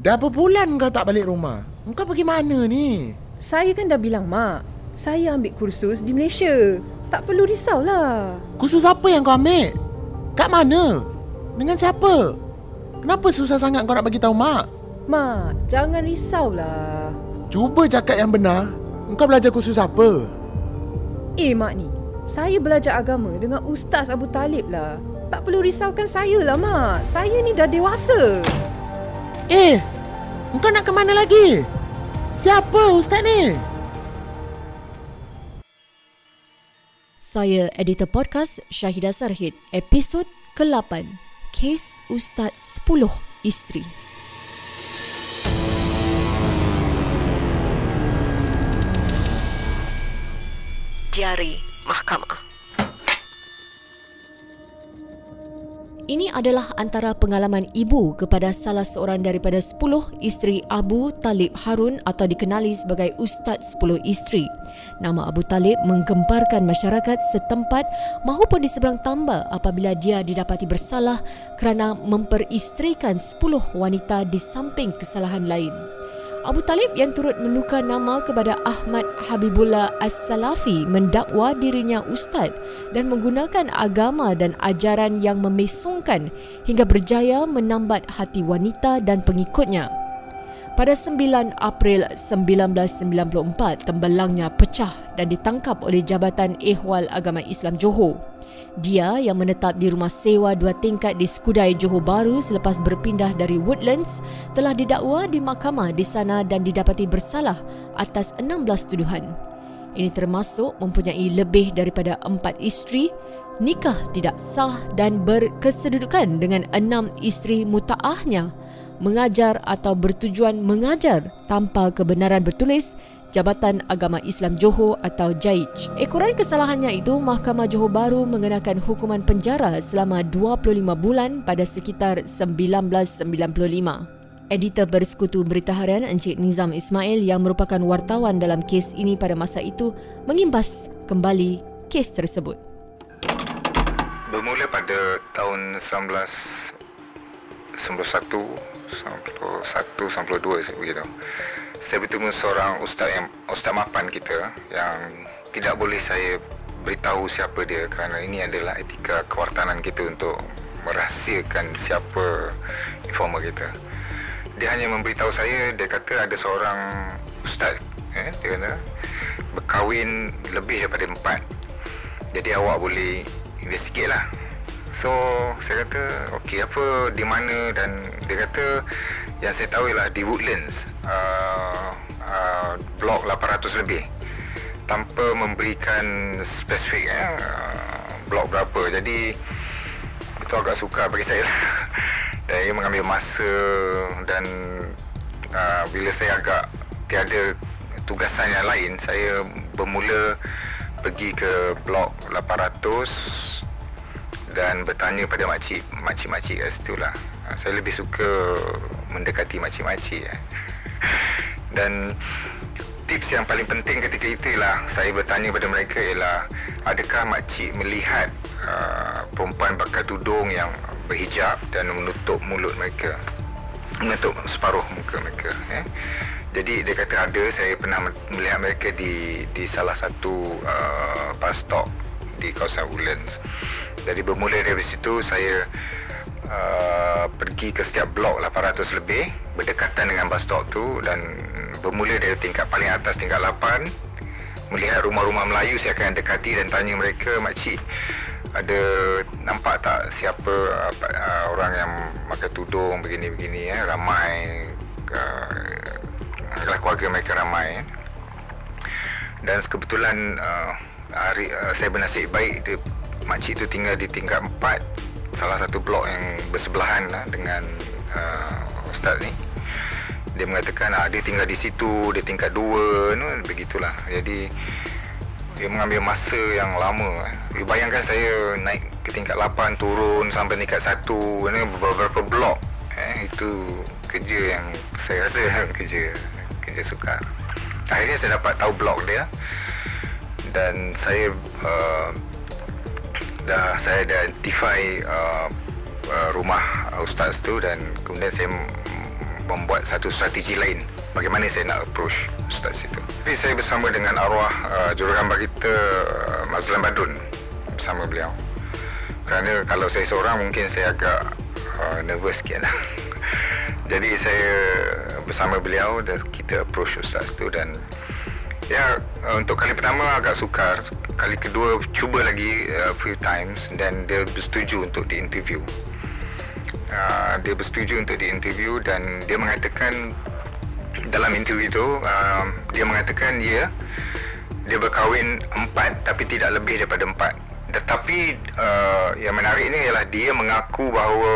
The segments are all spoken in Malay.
Dah berbulan kau tak balik rumah. Kau pergi mana ni? Saya kan dah bilang mak, saya ambil kursus di Malaysia. Tak perlu risaulah. Kursus apa yang kau ambil? Kat mana? Dengan siapa? Kenapa susah sangat kau nak bagi tahu mak? Mak, jangan risaulah. Cuba cakap yang benar. Kau belajar kursus apa? Eh mak ni, saya belajar agama dengan Ustaz Abu Talib lah. Tak perlu risaukan saya lah mak. Saya ni dah dewasa. Eh, kau nak ke mana lagi? Siapa ustaz ni? Saya editor podcast Syahidah Sarhid, episod ke-8, Kes Ustaz 10 Isteri. Diari Mahkamah Ini adalah antara pengalaman ibu kepada salah seorang daripada 10 isteri Abu Talib Harun atau dikenali sebagai Ustaz 10 Isteri. Nama Abu Talib menggemparkan masyarakat setempat mahupun di seberang tambah apabila dia didapati bersalah kerana memperistrikan 10 wanita di samping kesalahan lain. Abu Talib yang turut menukar nama kepada Ahmad Habibullah As-Salafi mendakwa dirinya ustaz dan menggunakan agama dan ajaran yang memesongkan hingga berjaya menambat hati wanita dan pengikutnya. Pada 9 April 1994, tembelangnya pecah dan ditangkap oleh Jabatan Ehwal Agama Islam Johor. Dia yang menetap di rumah sewa dua tingkat di Skudai Johor Bahru selepas berpindah dari Woodlands telah didakwa di mahkamah di sana dan didapati bersalah atas 16 tuduhan. Ini termasuk mempunyai lebih daripada empat isteri, nikah tidak sah dan berkesedudukan dengan enam isteri mutaahnya, mengajar atau bertujuan mengajar tanpa kebenaran bertulis Jabatan Agama Islam Johor atau JAIJ. Ekoran kesalahannya itu, Mahkamah Johor Bahru mengenakan hukuman penjara selama 25 bulan pada sekitar 1995. Editor bersekutu Berita Harian Encik Nizam Ismail yang merupakan wartawan dalam kes ini pada masa itu mengimbas kembali kes tersebut. Bermula pada tahun 1991, 91, 92 begitu saya bertemu seorang ustaz yang ustaz mapan kita yang tidak boleh saya beritahu siapa dia kerana ini adalah etika kewartanan kita untuk merahsiakan siapa informer kita. Dia hanya memberitahu saya dia kata ada seorang ustaz eh dia kata berkahwin lebih daripada empat. Jadi awak boleh investigate lah. So saya kata okey apa di mana dan dia kata yang saya tahu ialah di Woodlands uh, uh, blok 800 lebih tanpa memberikan spesifik ya, uh, blok berapa jadi itu agak suka bagi saya lah. dan ia mengambil masa dan uh, bila saya agak tiada tugasan yang lain saya bermula pergi ke blok 800 dan bertanya pada makcik makcik-makcik kat situ lah Ah, saya lebih suka mendekati makcik-makcik eh. dan tips yang paling penting ketika itu ialah saya bertanya pada mereka ialah adakah makcik melihat uh, perempuan pakai tudung yang berhijab dan menutup mulut mereka menutup separuh muka mereka eh. jadi dia kata ada saya pernah melihat mereka di di salah satu uh, bus stop di kawasan Woodlands jadi bermula dari situ saya Uh, pergi ke setiap blok 800 lebih berdekatan dengan bus stop tu dan bermula dari tingkat paling atas tingkat 8 melihat rumah-rumah Melayu saya akan dekati dan tanya mereka makcik ada nampak tak siapa uh, orang yang pakai tudung begini-begini ya ramai uh, keluarga mereka ramai ya. dan kebetulan uh, hari uh, saya bernasib baik dia, makcik tu tinggal di tingkat 4 salah satu blok yang bersebelahan lah dengan uh, ustaz ni. Dia mengatakan ah, dia tinggal di situ dia tingkat dua no, begitulah. Jadi dia mengambil masa yang lama. Eh. bayangkan saya naik ke tingkat 8 turun sampai tingkat 1 ni beberapa blok. Eh, itu kerja yang saya rasa kerja kerja suka akhirnya saya dapat tahu blok dia dan saya uh, dah saya identify uh, uh, rumah ustaz tu dan kemudian saya membuat satu strategi lain bagaimana saya nak approach ustaz itu. Jadi saya bersama dengan arwah uh, jurugambar kita uh, Mazlan Badun bersama beliau. Kerana kalau saya seorang mungkin saya agak uh, nervous sikit. Jadi saya bersama beliau dan kita approach ustaz tu dan ya uh, untuk kali pertama agak sukar. Kali kedua cuba lagi a uh, few times dan dia bersetuju untuk diinterview. Uh, dia bersetuju untuk diinterview dan dia mengatakan dalam interview itu uh, dia mengatakan ya dia berkahwin empat tapi tidak lebih daripada empat tetapi uh, yang menarik ini ialah dia mengaku bahawa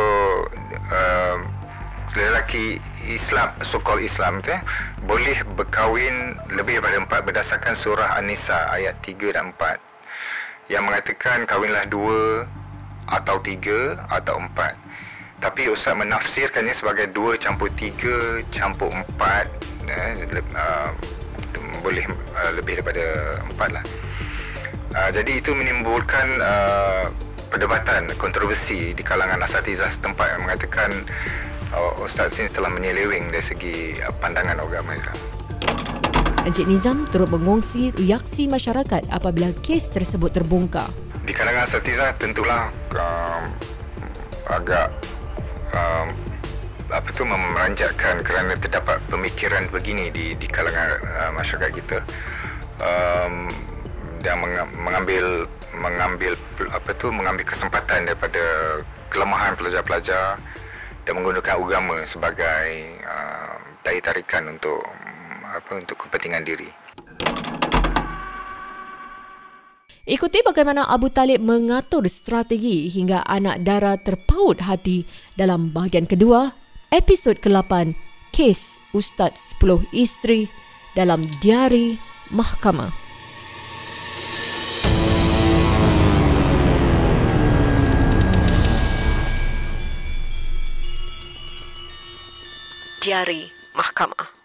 lelaki Islam so-called Islam tu eh, boleh berkahwin lebih daripada empat berdasarkan surah An-Nisa ayat tiga dan empat. Yang mengatakan kahwinlah dua atau tiga atau empat. Tapi Ustaz menafsirkannya sebagai dua campur tiga campur empat eh, uh, boleh uh, lebih daripada empat lah. Uh, jadi itu menimbulkan uh, perdebatan kontroversi di kalangan asatizah setempat yang mengatakan Ustaz Sin telah menyeleweng dari segi uh, pandangan agama Islam. Encik Nizam turut mengongsi reaksi masyarakat apabila kes tersebut terbongkar. Di kalangan asatizah tentulah uh, agak um, apa tu memeranjatkan kerana terdapat pemikiran begini di di kalangan uh, masyarakat kita um, dan mengambil mengambil apa tu mengambil kesempatan daripada kelemahan pelajar-pelajar dan menggunakan agama sebagai uh, daya tarikan untuk apa untuk kepentingan diri. Ikuti bagaimana Abu Talib mengatur strategi hingga anak dara terpaut hati dalam bahagian kedua, episod ke-8, Kes Ustaz 10 Isteri dalam Diari Mahkamah. Diari Mahkamah